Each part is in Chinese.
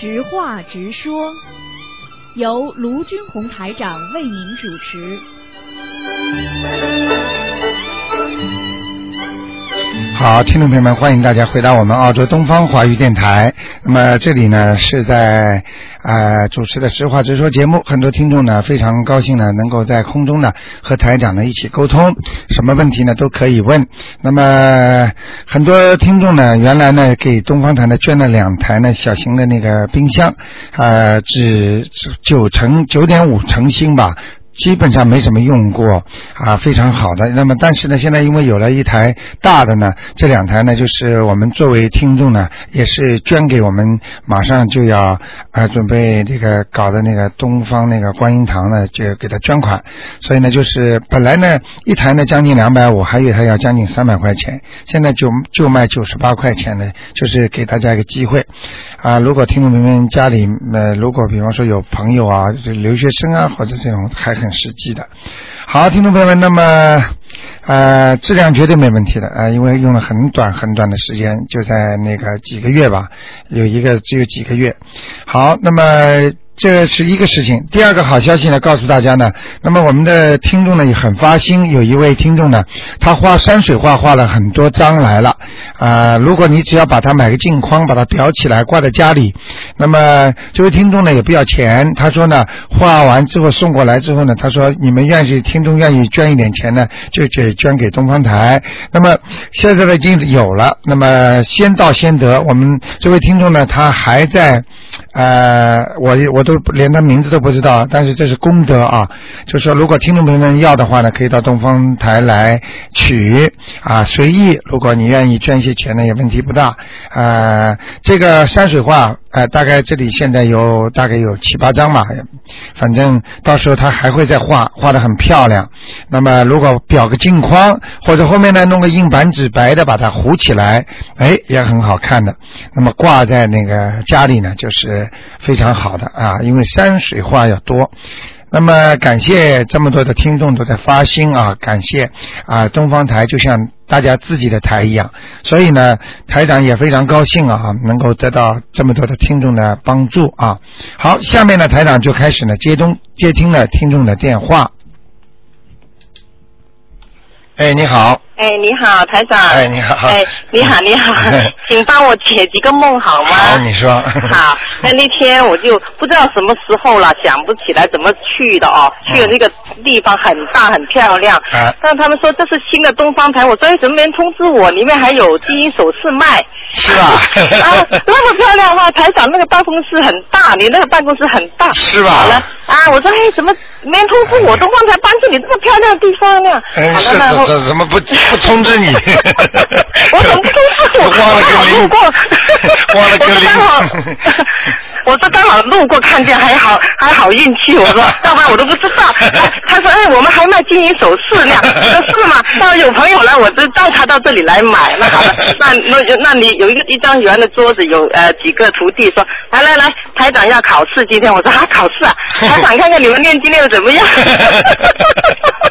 直话直说，由卢军红台长为您主持。好，听众朋友们，欢迎大家回到我们澳洲东方华语电台。那么这里呢是在呃主持的实话直说节目，很多听众呢非常高兴呢能够在空中呢和台长呢一起沟通，什么问题呢都可以问。那么很多听众呢原来呢给东方台呢捐了两台呢小型的那个冰箱，呃只九成九点五成新吧。基本上没什么用过啊，非常好的。那么，但是呢，现在因为有了一台大的呢，这两台呢，就是我们作为听众呢，也是捐给我们马上就要啊准备这个搞的那个东方那个观音堂呢，就给他捐款。所以呢，就是本来呢一台呢将近两百五，还有一台要将近三百块钱，现在就就卖九十八块钱呢，就是给大家一个机会啊。如果听众朋友们家里呃，如果比方说有朋友啊，就留学生啊，或者这种还很。实际的，好，听众朋友们，那么呃，质量绝对没问题的啊，因为用了很短很短的时间，就在那个几个月吧，有一个只有几个月。好，那么。这是一个事情。第二个好消息呢，告诉大家呢，那么我们的听众呢也很发心，有一位听众呢，他画山水画画了很多张来了啊。如果你只要把它买个镜框，把它裱起来挂在家里，那么这位听众呢也不要钱。他说呢，画完之后送过来之后呢，他说你们愿意听众愿意捐一点钱呢，就捐捐给东方台。那么现在呢已经有了，那么先到先得。我们这位听众呢，他还在呃，我我。都连他名字都不知道，但是这是功德啊！就是说，如果听众朋友们要的话呢，可以到东方台来取啊，随意。如果你愿意捐一些钱呢，也问题不大。呃，这个山水画，呃，大概这里现在有大概有七八张吧，反正到时候他还会再画，画的很漂亮。那么如果裱个镜框，或者后面呢弄个硬板纸白的把它糊起来，哎，也很好看的。那么挂在那个家里呢，就是非常好的啊。因为山水画要多，那么感谢这么多的听众都在发心啊，感谢啊东方台就像大家自己的台一样，所以呢台长也非常高兴啊，能够得到这么多的听众的帮助啊。好，下面呢台长就开始呢接通接听了听众的电话。哎，你好。哎，你好，台长。哎，你好。哎，你好，你好，请帮我解几个梦好吗？好，你说。好，那那天我就不知道什么时候了，想不起来怎么去的哦。去了那个地方很大很漂亮。啊。但他们说这是新的东方台，我说怎么没人通知我？里面还有金银首饰卖。是吧？啊，那么漂亮的话，台长那个办公室很大，你那个办公室很大。是吧？好了啊，我说哎，怎么没人通知我？东方台搬去你这么漂亮的地方呢？哎，好了，然后。怎么不不通知你？我怎么不通知我？忘了跟路过，忘了跟我刚好，我说刚好路过看见，还好还好运气。我说，要不然我都不知道。他说，哎，我们还卖金银首饰呢。说是吗？那有朋友来，我就带他到这里来买。那好了，那那那你有一个一张圆的桌子，有呃几个徒弟说，来来来，台长要考试，今天我说啊考试啊，台长看看你们念经念的怎么样？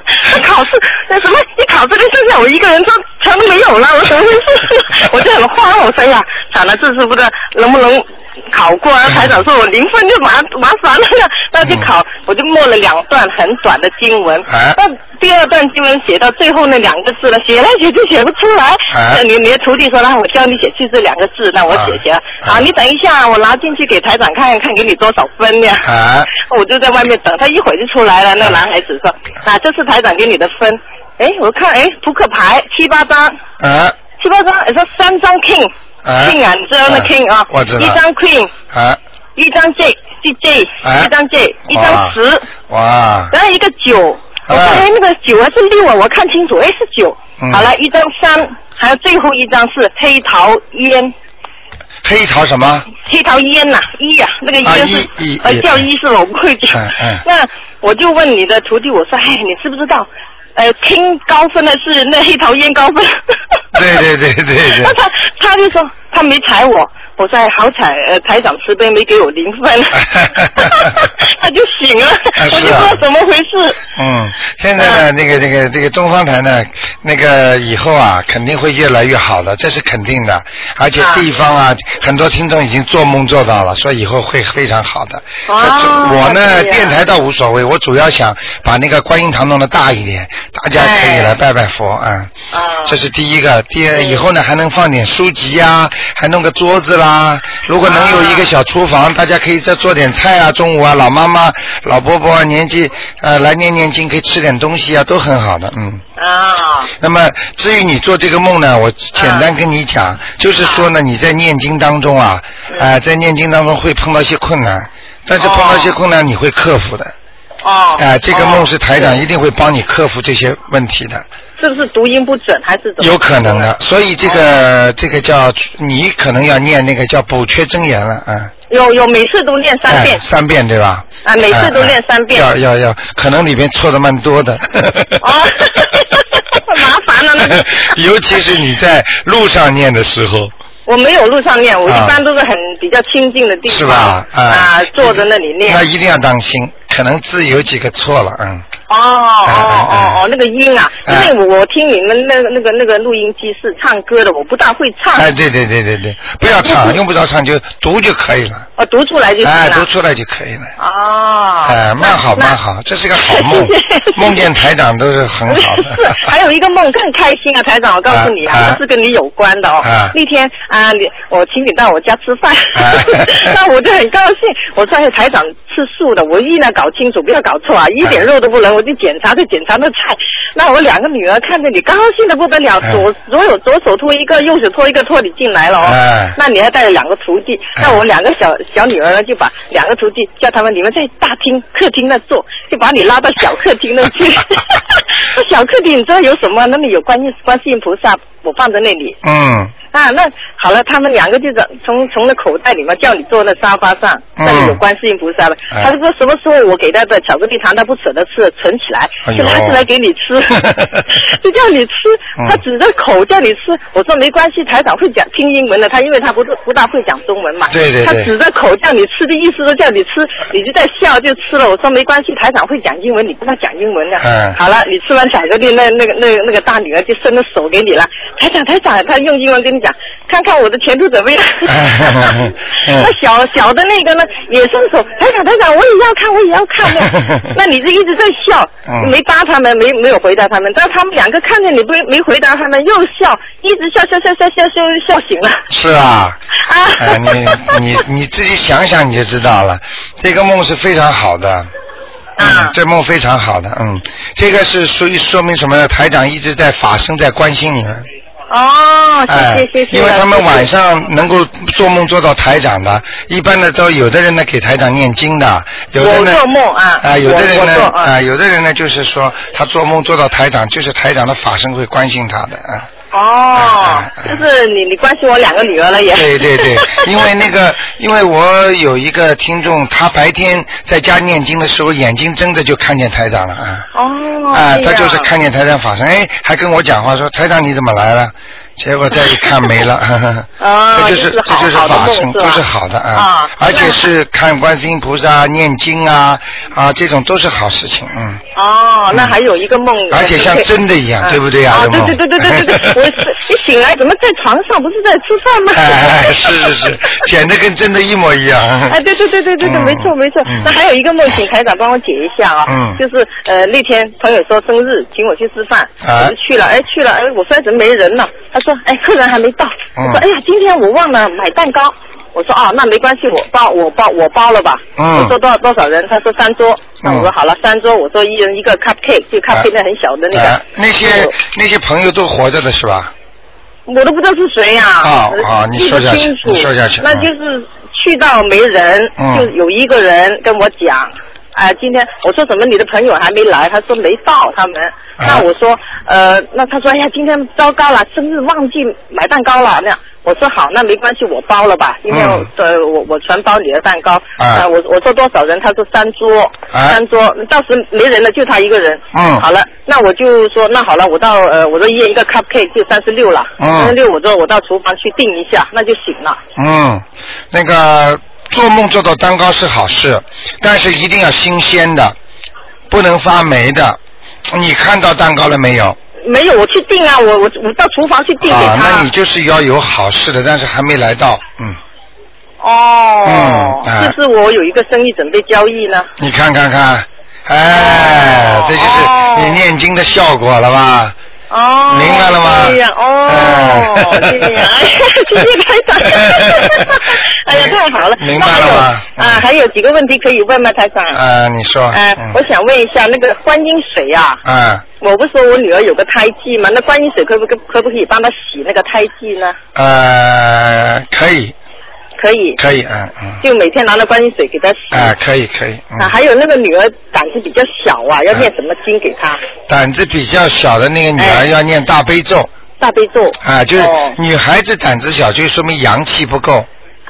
考试那什么？一考这个剩下我一个人，说全都没有了，我怎么回事？我就很慌，我说呀，惨了，这次不知道能不能考过啊？台长说我零分就麻麻烦了，那就考，我就默了两段很短的经文。那第二段经文写到最后那两个字了，写来写去写不出来。你你的徒弟说，那我教你写去这两个字，那我写写。啊，你等一下，我拿进去给台长看看，给你多少分呢？我就在外面等，他一会儿就出来了。那个男孩子说，啊，这是台长给你的分。哎，我看哎，扑克牌七八张，啊，七八张，说三张 king，king 啊，你知道那 king 啊，我知道，一张 queen，啊，一张 j，j j，一张 j，一张十，哇，然后一个九，哎那个九还是六啊？我看清楚，哎是九，好了，一张三，还有最后一张是黑桃烟，黑桃什么？黑桃烟呐，一呀，那个烟是呃叫一是吧？我不会讲，那我就问你的徒弟，我说哎，你知不知道？呃，听高分的是那黑桃烟高分。对对对对对。那他他就说，他没踩我，我说哎好彩，呃，台长慈悲没给我零分，他就醒了，啊我就是不知啊道怎么回事。嗯，现在呢，那个、那个、这个东方台呢，那个以后啊，肯定会越来越好的，这是肯定的。而且啊地方啊，很多听众已经做梦做到了，说以后会非常好的。哦我呢，电台倒无所谓，我主要想把那个观音堂弄得大一点，大家可以来拜拜佛啊。啊这是第一个，第二以后呢还能放点书籍呀、还弄个桌子啦。如果能有一个小厨房，大家可以再做点菜啊，中午啊，老妈妈、老伯伯啊年纪呃来念念经，可以吃点东西啊，都很好的，嗯。啊那么至于你做这个梦呢，我简单跟你讲，就是说呢，你在念经当中啊，呃，在念经当中会碰到一些困难，但是碰到一些困难你会克服的，哦，啊、这个梦是台长哦一定会帮你克服这些问题的。是不是读音不准还是怎么？有可能的，所以这个、这个叫你可能要念那个叫补缺真言了，啊、有有每次都念三遍哎，三遍对吧？啊每次都念三遍哎哎要要要，可能里面错的蛮多的。哦 麻烦了那个 尤其是你在路上念的时候，我没有路上念，我啊一般都是很比较清静的地方，是吧？啊，坐在那里念。那一定要当心，可能字有几个错了，嗯。哦哦哎哎哎哦哦，那个音啊，因哎为我听你们那个那个那个录音机是唱歌的，我不大会唱，哎，对对对对对，不要唱，用不着唱，就读就可以了。哦读出来就行哎，了。读出来就可以了。哦。哎，蛮好那蛮好，这是个好梦梦见台长都是很好的。是，还有一个梦更开心啊，台长，我告诉你啊是跟你有关的哦啊。那天啊，你我请你到我家吃饭啊，那我就很高兴。我说哎，台长吃素的，我一定要搞清楚，不要搞错啊，一点肉都不能。我就检查就检查那菜，那我两个女儿看着你高兴的不得了，哎左左有左手托一个，右手托一个，托你进来了哦哎。那你还带了两个徒弟，哎那我两个小小女儿呢，就把两个徒弟叫他们你们在大厅、客厅那坐，就把你拉到小客厅那去。那 小客厅你知道有什么？那里有观音观世音菩萨，我放在那里。嗯啊，那好了，他们两个就在从从那口袋里面叫你坐那沙发上，嗯那里有观世音菩萨的。哎他就说什么时候我给他的巧克力糖，他不舍得吃，存起来，就拿出来给你吃，就叫你吃嗯。他指着口叫你吃，我说没关系，台长会讲听英文的，他因为他不不大会讲中文嘛。对对对他指着口叫你吃的意思都叫你吃，你就在笑就吃了。我说没关系，台长会讲英文，你跟他讲英文的。嗯好了，你吃完巧克力，那那个那个那个大女儿就伸了手给你了。台长台长，他用英文跟你讲，看看我的前途怎么样。嗯 那小小的那个呢，也伸手，台长台长，我也要看，我也要看呢。那你就一直在笑，嗯没搭他们，没没有回答他们，但他们两个看见你不没回答他们，又笑，一直笑笑笑笑笑笑笑醒了。是啊。啊哎，你你你自己想想你就知道了，这个梦是非常好的。嗯啊，这梦非常好的，嗯，这个是属于说明什么呢？台长一直在法身在关心你们，哦，谢哎谢谢谢。因为他们晚上能够做梦做到台长的，一般的都有的人呢给台长念经的，有的呢做梦啊啊，有的人呢啊，有的人呢就是说他做梦做到台长，就是台长的法身会关心他的啊。哦 就是你你关心我两个女儿了也。对对对，因为那个，因为我有一个听众，他白天在家念经的时候，眼睛睁着就看见台长了啊。哦。啊，他就是看见台长法身，哎，还跟我讲话说台长你怎么来了？结果再一看没了，啊这就是是这就是法身，都是好的啊啊，而且是看观世音菩萨、念经啊啊，这种都是好事情，嗯。哦，那还有一个梦，而且像真的一样嗯对不对啊对对对对对对对，我是一醒来怎么在床上，不是在吃饭吗？哎，是是是，简直 跟真的一模一样。哎，对对对对对对，嗯没错没错嗯。那还有一个梦，请台长帮我解一下啊。嗯就是呃那天朋友说生日，请我去吃饭，啊我就去了，哎去了，哎我说哎怎么没人呢？他说哎客人还没到。嗯我说哎呀今天我忘了买蛋糕。我说哦，那没关系，我包我包我包了吧。嗯我说多少多少人？他说三桌。那我说嗯好了，三桌。我说一人一个 cupcake，就 cupcake 那很小的那个。啊那些那些朋友都活着的是吧？我都不知道是谁呀、哦哦你说下去清楚你说下去那嗯就是去到没人，嗯就有一个人跟我讲，啊、今天我说怎么你的朋友还没来？他说没到他们。啊那我说，呃，那他说，哎呀，今天糟糕了，生日忘记买蛋糕了。那样，我说好，那没关系，我包了吧，因为呃我我全包你的蛋糕。啊呃我我说多少人？他说三桌，啊三桌，到时没人了，就他一个人。嗯好了，那我就说那好了，我到呃我说一人一个 cupcake 就三十六了，嗯三十六我说我到厨房去订一下，那就行了。嗯，那个做梦做到蛋糕是好事，但是一定要新鲜的，不能发霉的。你看到蛋糕了没有？没有，我去订啊，我我我到厨房去订给他。啊，那你就是要有好事的，但是还没来到，嗯，哦，嗯就是我有一个生意准备交易呢？你看看看，哎，哦这就是你念经的效果了吧？哦，明白了吗这样哦，哎 这样，哎呀，谢谢台长。哎呀，太好了。明白了吗啊，还有几个问题可以问吗，台长？啊，你说，呃，嗯我想问一下，那个观音水啊，啊我不是说我女儿有个胎记吗？那观音水可不可可不可以帮她洗那个胎记呢？呃，可以，可以，可以，嗯嗯，就每天拿那观音水给她洗。啊，可以，可以，嗯啊，还有那个女儿胆子比较小啊，要念什么经给她？胆子比较小的那个女儿哎要念大悲咒大悲咒。啊，就是哦女孩子胆子小，就说明阳气不够。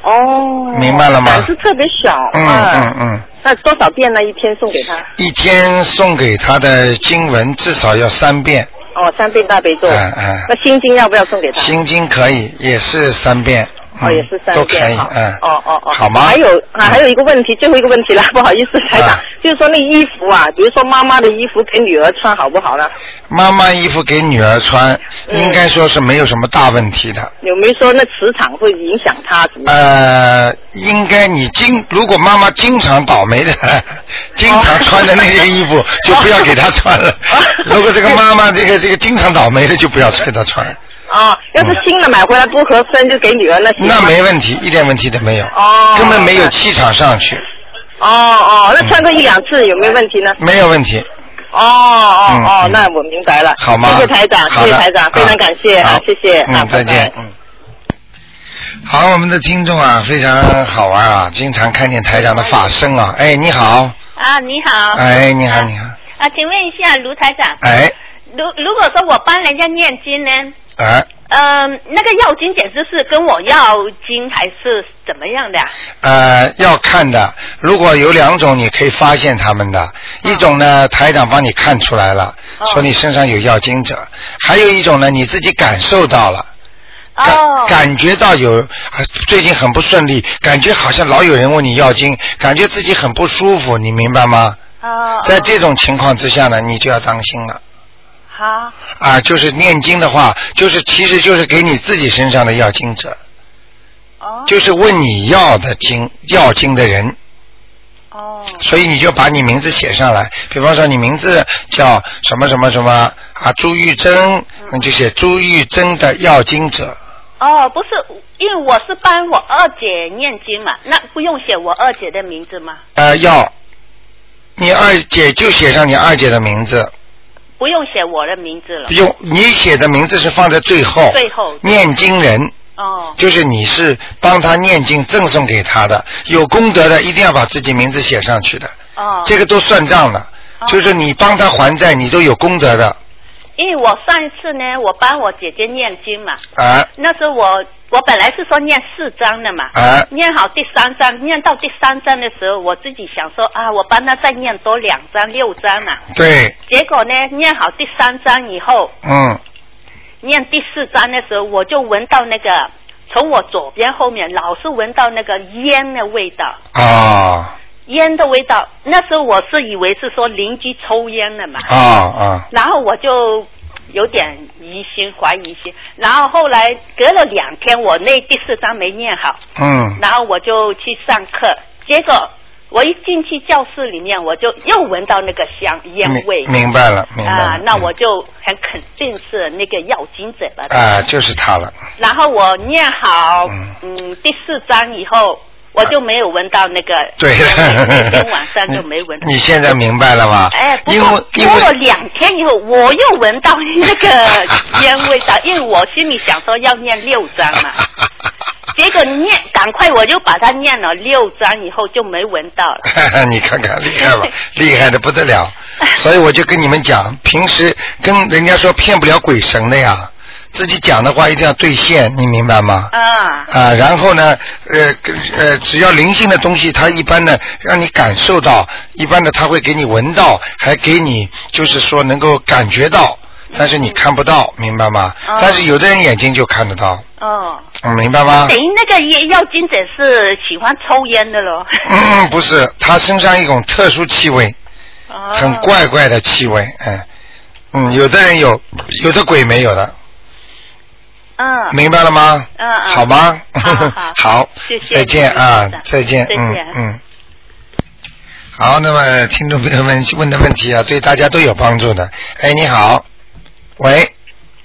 哦。明白了吗胆子特别小。嗯啊嗯嗯，那多少遍呢？一天送给她？一天送给她的经文至少要三遍，哦，三遍大悲咒。嗯嗯那心经要不要送给她？心经可以，也是三遍。哦，嗯也是三都可以。嗯。哦哦哦。好吗？还有啊，还有一个问题，最后一个问题了，不好意思，台长啊，就是说那衣服啊，比如说妈妈的衣服给女儿穿好不好呢？妈妈衣服给女儿穿，嗯应该说是没有什么大问题的。有没有说那磁场会影响她？呃，应该你经如果妈妈经常倒霉的，经常穿的那些衣服，就不要给她穿了。如果这个妈妈这个这个经常倒霉的，就不要给她穿。哦，要是新的买回来不合身，就给女儿那行吗那没问题，一点问题都没有。哦根本没有气场上去，哦哦，那穿个一两次有没有问题呢？没有问题。哦哦嗯哦嗯，那我明白了。好吗？谢谢台长，谢谢台长，非常感谢啊，谢谢啊，嗯，再。见嗯。好，我们的听众啊，非常好玩啊，经常看见台长的法身啊。哎，你好，啊，你好。哎，你好，啊你好，啊，请问一下卢台长，哎，如如果说我帮人家念经呢，哎，嗯、那个要精简直是跟我要精还是怎么样的啊？呃，要看的，如果有两种，你可以发现他们的，一种呢，台长帮你看出来了，哦。说你身上有要精者；还有一种呢，你自己感受到了。感哦，感觉到有啊最近很不顺利，感觉好像老有人问你要经，感觉自己很不舒服，你明白吗？哦，在这种情况之下呢，你就要当心了好，啊！就是念经的话，就是其实就是给你自己身上的要经者，哦，就是问你要的经要经的人，哦，所以你就把你名字写上来。比方说你名字叫什么什么什么啊，朱玉珍，那就写朱玉珍的要经者。哦，不是，因为我是帮我二姐念经嘛，那不用写我二姐的名字吗？呃，要你二姐就写上你二姐的名字，不用写我的名字了。用你写的名字是放在最后。最后念经人哦，就是你是帮他念经赠送给他的，有功德的一定要把自己名字写上去的，哦，这个都算账的。哦就是你帮他还债，你都有功德的因为我上一次呢，我帮我姐姐念经嘛，啊。那时候我我本来是说念四章的嘛，啊。念好第三章，念到第三章的时候，我自己想说啊，我帮她再念多两章六章嘛。对，结果呢，念好第三章以后，嗯。念第四章的时候，我就闻到那个从我左边后面老是闻到那个烟的味道，啊烟的味道。那时候我是以为是说邻居抽烟了嘛，啊啊然后我就有点疑心、怀疑心。然后后来隔了两天，我那第四章没念好，嗯然后我就去上课，结果我一进去教室里面，我就又闻到那个香烟味。明明白了明白了啊，那我就很肯定是那个药精者了。啊就是他了，然后我念好嗯嗯第四章以后，我就没有闻到那个对那天晚上就没闻到。你你现在明白了吧？哎，不因过过了两天以后，我又闻到那个 烟味道，因为我心里想说要念六章嘛，结果念赶快我就把它念了六章以后就没闻到了。你看看厉害吧，厉害的不得了。所以我就跟你们讲，平时跟人家说骗不了鬼神的呀，自己讲的话一定要兑现，你明白吗？啊啊，然后呢，呃呃，只要灵性的东西，它一般呢让你感受到，一般的它会给你闻到，还给你就是说能够感觉到，但是你看不到，明白吗？啊但是有的人眼睛就看得到，哦，嗯明白吗？等于那个药精者是喜欢抽烟的喽。嗯，不是，他身上一种特殊气味，哦很怪怪的气味，嗯嗯，有的人有，有的鬼没有的，嗯明白了吗？嗯嗯好吗？好好 好谢谢再见啊谢谢，再见，嗯再见嗯。好，那么听众朋友们问的问题啊，对大家都有帮助的。哎，你好，喂，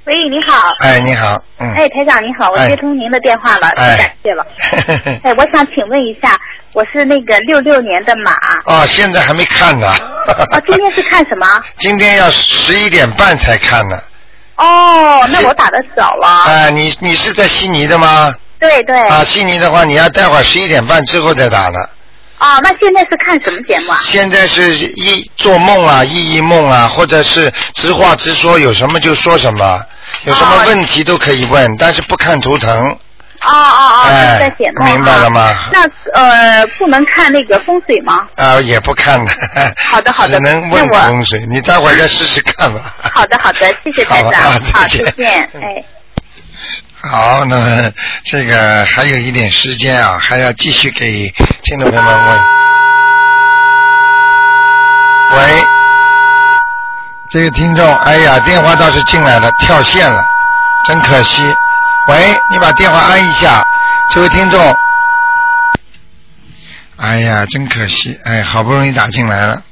喂，你好。哎，你好，嗯，哎，台长你好，我哎接通您的电话了，太哎感谢了。哎，我想请问一下，我是那个六六年的马，哦，现在还没看呢。哦，今天是看什么？今天要十一点半才看呢。哦，那我打的早了。啊，你你是在悉尼的吗？对对。啊，悉尼的话，你要待会儿十一点半之后再打呢。哦，那现在是看什么节目啊？现在是一做梦啊，意义梦啊，或者是直话直说，有什么就说什么，有什么哦问题都可以问，但是不看图腾。哦哦哦，哎在解梦啊。明白了吗那呃，不能看那个风水吗？啊，也不看的。好的好的只能问我风水，你待会儿再试试看吧。好的好的，谢谢台长。好啊好，再见。哎。好，那么这个还有一点时间啊，还要继续给听众朋友们问。喂，这个听众，哎呀，电话倒是进来了，跳线了，真可惜。喂，你把电话按一下，这位听众。哎呀，真可惜，哎，好不容易打进来了。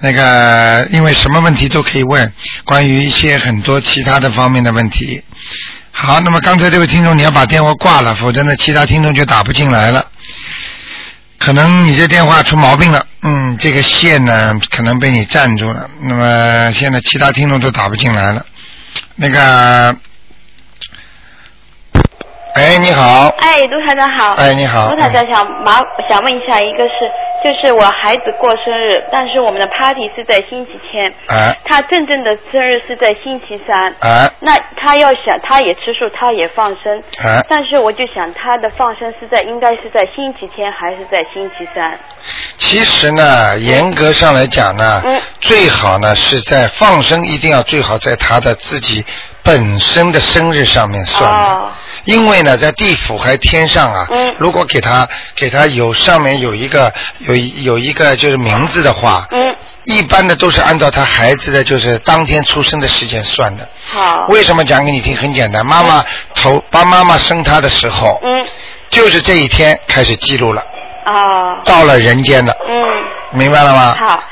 那个，因为什么问题都可以问，关于一些很多其他的方面的问题。好，那么刚才这位听众你要把电话挂了，否则呢，其他听众就打不进来了。可能你这电话出毛病了，嗯，这个线呢可能被你占住了，那么现在其他听众都打不进来了。那个，哎，你好，哎，卢台长好。哎你好卢台长想麻想问一下，一个是就是我孩子过生日，但是我们的 party 是在星期天，哎他真正的生日是在星期三。哎那他要想，他也吃素，他也放生，哎，但是我就想他的放生是在应该是在星期天还是在星期三？其实呢，严格上来讲呢，嗯最好呢是在放生，一定要最好在他的自己本身的生日上面算的。哦因为呢，在地府还天上啊，嗯如果给他给他有上面有一个有一有一个就是名字的话，嗯，一般的都是按照他孩子的就是当天出生的时间算的。好。为什么讲给你听？很简单，妈妈头帮妈妈生他的时候，嗯就是这一天开始记录了，啊到了人间了，嗯。明白了吗？好，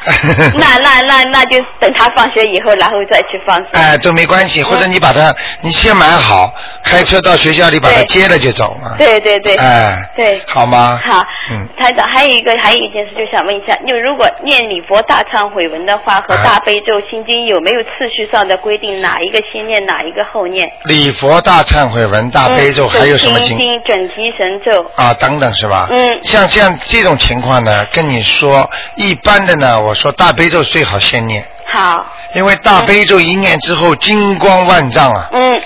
那那那那就等他放学以后，然后再去放生。哎，都没关系，或者你把他，你先买好，开车到学校里把他接了就走嘛。对对对。哎，对。好吗？好，嗯台长，还有一个还有一件事，就想问一下，就如果念礼佛大忏悔文的话，和哎大悲咒心经有没有次序上的规定？哪一个先念，哪一个后念？礼佛大忏悔文、大悲咒嗯还有什么经？心经、准提神咒。啊，等等是吧？嗯像像这种情况呢，跟你说，一般的呢，我说大悲咒最好先念，好，因为大悲咒一念之后，金光万丈啊，嗯，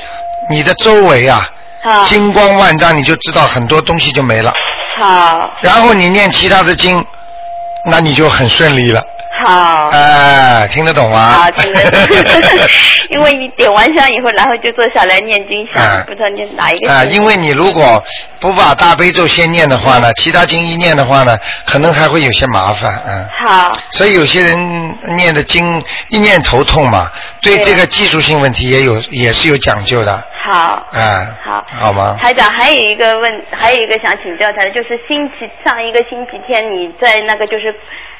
你的周围啊，好，金光万丈，你就知道很多东西就没了。好，然后你念其他的经，那你就很顺利了。好。哎，听得懂吗？好，听得懂。因为你点完香以后，然后就坐下来念经，哎想不知道念哪一个。啊，因为你如果不把大悲咒先念的话呢，其他经一念的话呢，可能还会有些麻烦，嗯。好，所以有些人念的经一念头痛嘛，对对这个技术性问题也有也是有讲究的，好。哎，好，好吗？台长，还有一个问，还有一个想请教他的，就是星期上一个星期天你在那个就是。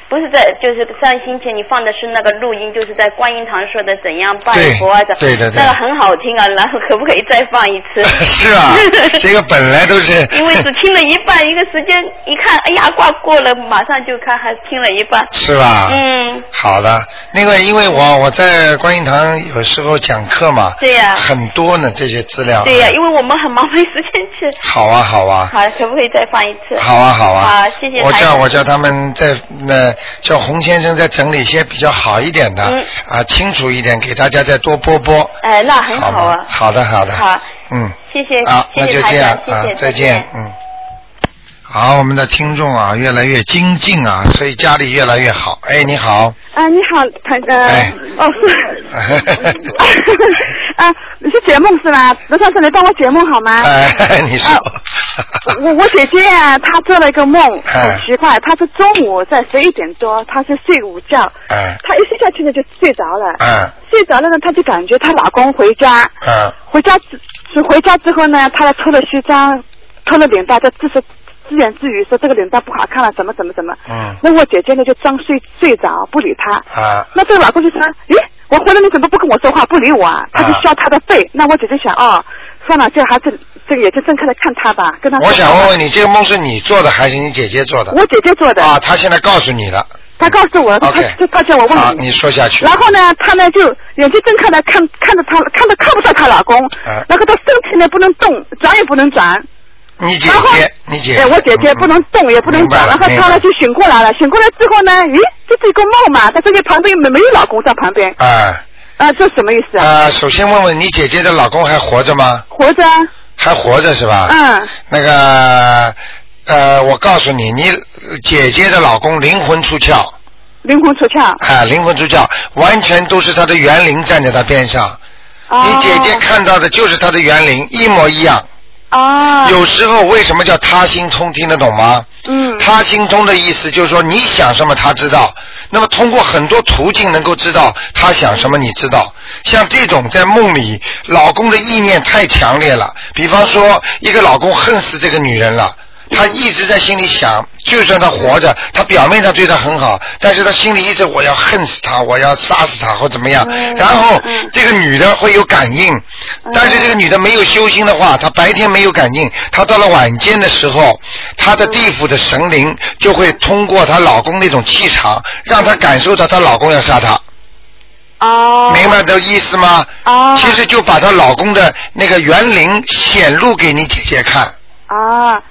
不是在，就是上星期你放的是那个录音，就是在观音堂说的怎样拜佛啊，怎对对对那个很好听啊，然后可不可以再放一次？是啊，这个本来都是因为只听了一半，一个时间一看，哎呀，挂过了，马上就看，还听了一半。是吧？嗯，嗯，好的，那个因为我我在观音堂有时候讲课嘛，对呀很多呢这些资料。对呀、因为我们很忙，没时间去。好啊好啊。好，可不可以再放一次？好啊好啊，好，谢谢我叫我叫他们在那叫洪先生再整理一些比较好一点的，嗯啊清楚一点，给大家再多播播。哎，那很好啊。好的好的。好，嗯。谢谢，好，那谢谢台就这样，谢谢，啊，再见，嗯。好，我们的听众啊越来越精进啊，所以家里越来越好。哎，你好，啊，你好，台呃，哎哦是，啊，你是解梦是吧？罗先生，你帮我解梦好吗？哎，你说，我我姐姐啊，她做了一个梦，哎很奇怪，她是中午在十一点多，她是睡午觉，哎，她一睡下去呢就睡着了，嗯睡着了呢，她就感觉她老公回家，嗯回家之是回家之后呢，她脱了西装，脱了领带，就自是自言自语说这个领带不好看了，怎么怎么怎么。嗯那我姐姐呢就装睡睡着不理她。啊那这个老公就说：“咦，我回来你怎么不跟我说话，不理我啊？”他就削他的背。那我姐姐想，哦，算了，这还是这个眼睛睁开来看他吧，跟他我想问问你，这个梦是你做的还是你姐姐做的？我姐姐做的。啊，她现在告诉你了。他告诉我，他 OK 他他叫我问好，你。你说下去。然后呢，她呢就眼睛睁开来看看着她，看着看不到她老公，啊然后她身体呢不能动，转也不能转。你姐姐，你姐姐。哎，我姐姐不能动也不能转，然后她呢就醒过来了，醒过来之后呢，咦，这是一个梦嘛？她这个旁边没没有老公在旁边，啊啊，这什么意思啊？啊，首先问问你姐姐的老公还活着吗？活着啊，还活着是吧？嗯，那个呃，我告诉你，你姐姐的老公灵魂出窍灵魂出窍。啊，灵魂出窍，完全都是他的园林站在他边上。哦你姐姐看到的就是他的园林，一模一样。哦，有时候为什么叫他心通，听得懂吗？嗯，他心通的意思就是说，你想什么他知道。那么通过很多途径能够知道他想什么，你知道。像这种在梦里，老公的意念太强烈了。比方说，一个老公恨死这个女人了。他一直在心里想，就算他活着，他表面上对他很好，但是他心里一直我要恨死他，我要杀死他或怎么样。然后这个女的会有感应，但是这个女的没有修心的话，她白天没有感应，她到了晚间的时候，她的地府的神灵就会通过她老公那种气场，让她感受到她老公要杀她。哦，明白这意思吗？哦，其实就把她老公的那个园林显露给你姐姐看。啊，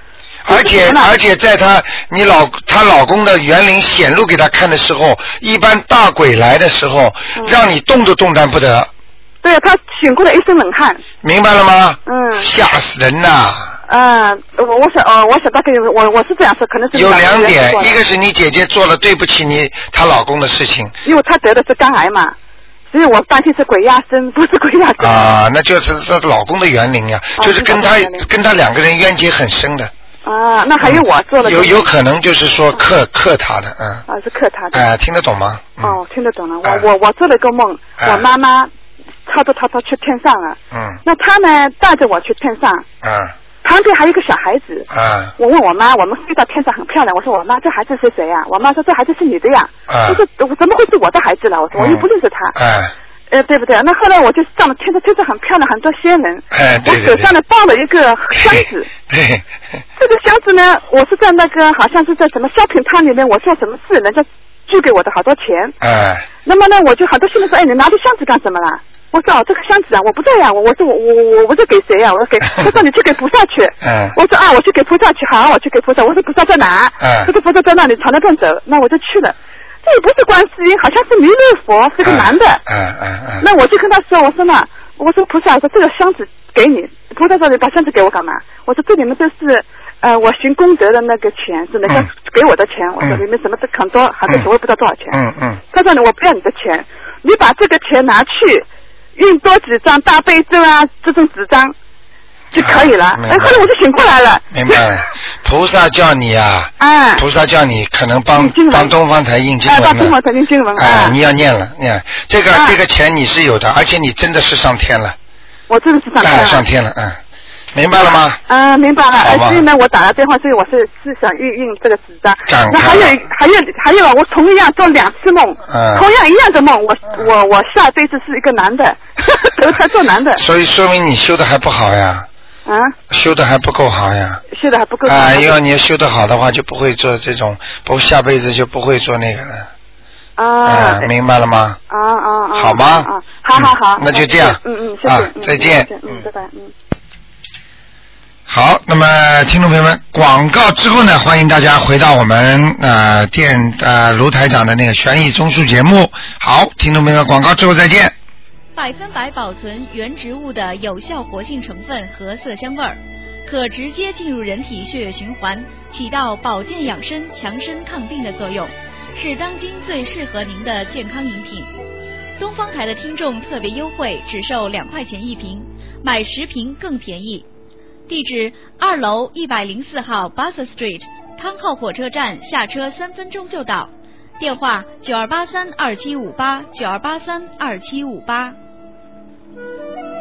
而且而且在她你老她老公的园林显露给她看的时候，一般大鬼来的时候，嗯让你动都动弹不得，对他醒过来一身冷汗，明白了吗？嗯，吓死人呐！嗯，我我想哦，我想大概我我是这样说，可能是有两两点，一个是你姐姐做了对不起你她老公的事情因为她得的是肝癌嘛，所以我担心是鬼压身，不是鬼压身。啊，那就是是老公的园林呀，哦就是跟她跟她两个人冤结很深的。啊，那还有我做了有有可能就是说克克他的，嗯，啊是克他的。哎，听得懂吗？嗯哦，听得懂了。哎我我我做了个梦，哎我妈妈操着操操去天上了，嗯那他呢带着我去天上，嗯旁边还有一个小孩子。嗯我问我妈，我们飞到天上很漂亮。我说我妈，这孩子是谁呀、我妈说这孩子是你的呀。啊我说怎么会是我的孩子了？我说我又不认识他。哎呃，对不对？那后来我就上了天上，天上很漂亮，很多仙人。哎，对对对我手上呢抱了一个箱子，对，这个箱子呢，我是在那个好像是在什么 shopping 摊里面，我做什么事，人家寄给我的好多钱。哎那么呢，我就很多新人说，哎，你拿着箱子干什么啦？我说哦，这个箱子啊，我不在呀、我我说我我我我是给谁呀、我说给，他 说你去给菩萨去。嗯我说啊，我去给菩萨去，好，我去给菩萨。我说菩萨在哪？嗯这个菩萨在那里，朝那边走。那我就去了。这也不是观世音，好像是弥勒佛，是个男的。嗯嗯嗯，那我就跟他说，我说呢，我说菩萨，我说这个箱子给你，菩萨说你把箱子给我干嘛？我说这里面都是呃我行功德的那个钱，是人家嗯给我的钱。我说里面什么都很多，很多钱我也不知道多少钱。嗯嗯他说呢，我不要你的钱，你把这个钱拿去印多几张大悲咒啊这种纸张就可以了。哎，后来我就醒过来了。明白了。菩萨叫你啊，哎，菩萨叫你可能帮帮东方台印经哎，文了到中国。才念经文哎，啊。你要念了，念这个啊这个钱你是有的，而且你真的是上天了，我真的是上天哎，了。上天了，嗯，明白了吗？嗯，明白了。好吧呃所以呢，我打了电话，所以我是是想印印这个纸张那还有还有还有，我同样做两次梦，嗯同样一样的梦，我我我下辈子是一个男的，投胎做男的。所以说明你修的还不好呀，啊，修的还不够好呀。修的还不够好。啊，要你修的好的话，就不会做这种，不下辈子就不会做那个了。啊，明白了吗？啊啊啊！好吗啊，好好好，嗯那就这样嗯嗯，谢谢，再见嗯，拜拜，嗯。好，那么听众朋友们，广告之后呢，欢迎大家回到我们呃电呃卢台长的那个悬疑综述节目。好，听众朋友们，广告之后再见。百分百保存原植物的有效活性成分和色香味儿，可直接进入人体血液循环，起到保健养生、强身抗病的作用，是当今最适合您的健康饮品。东方台的听众特别优惠，只售两块钱一瓶，买十瓶更便宜。地址：二楼一百零四号 Bass Street，康靠火车站下车三分钟就到。电话：九二八三二七五八九二八三二七五八。Thank you.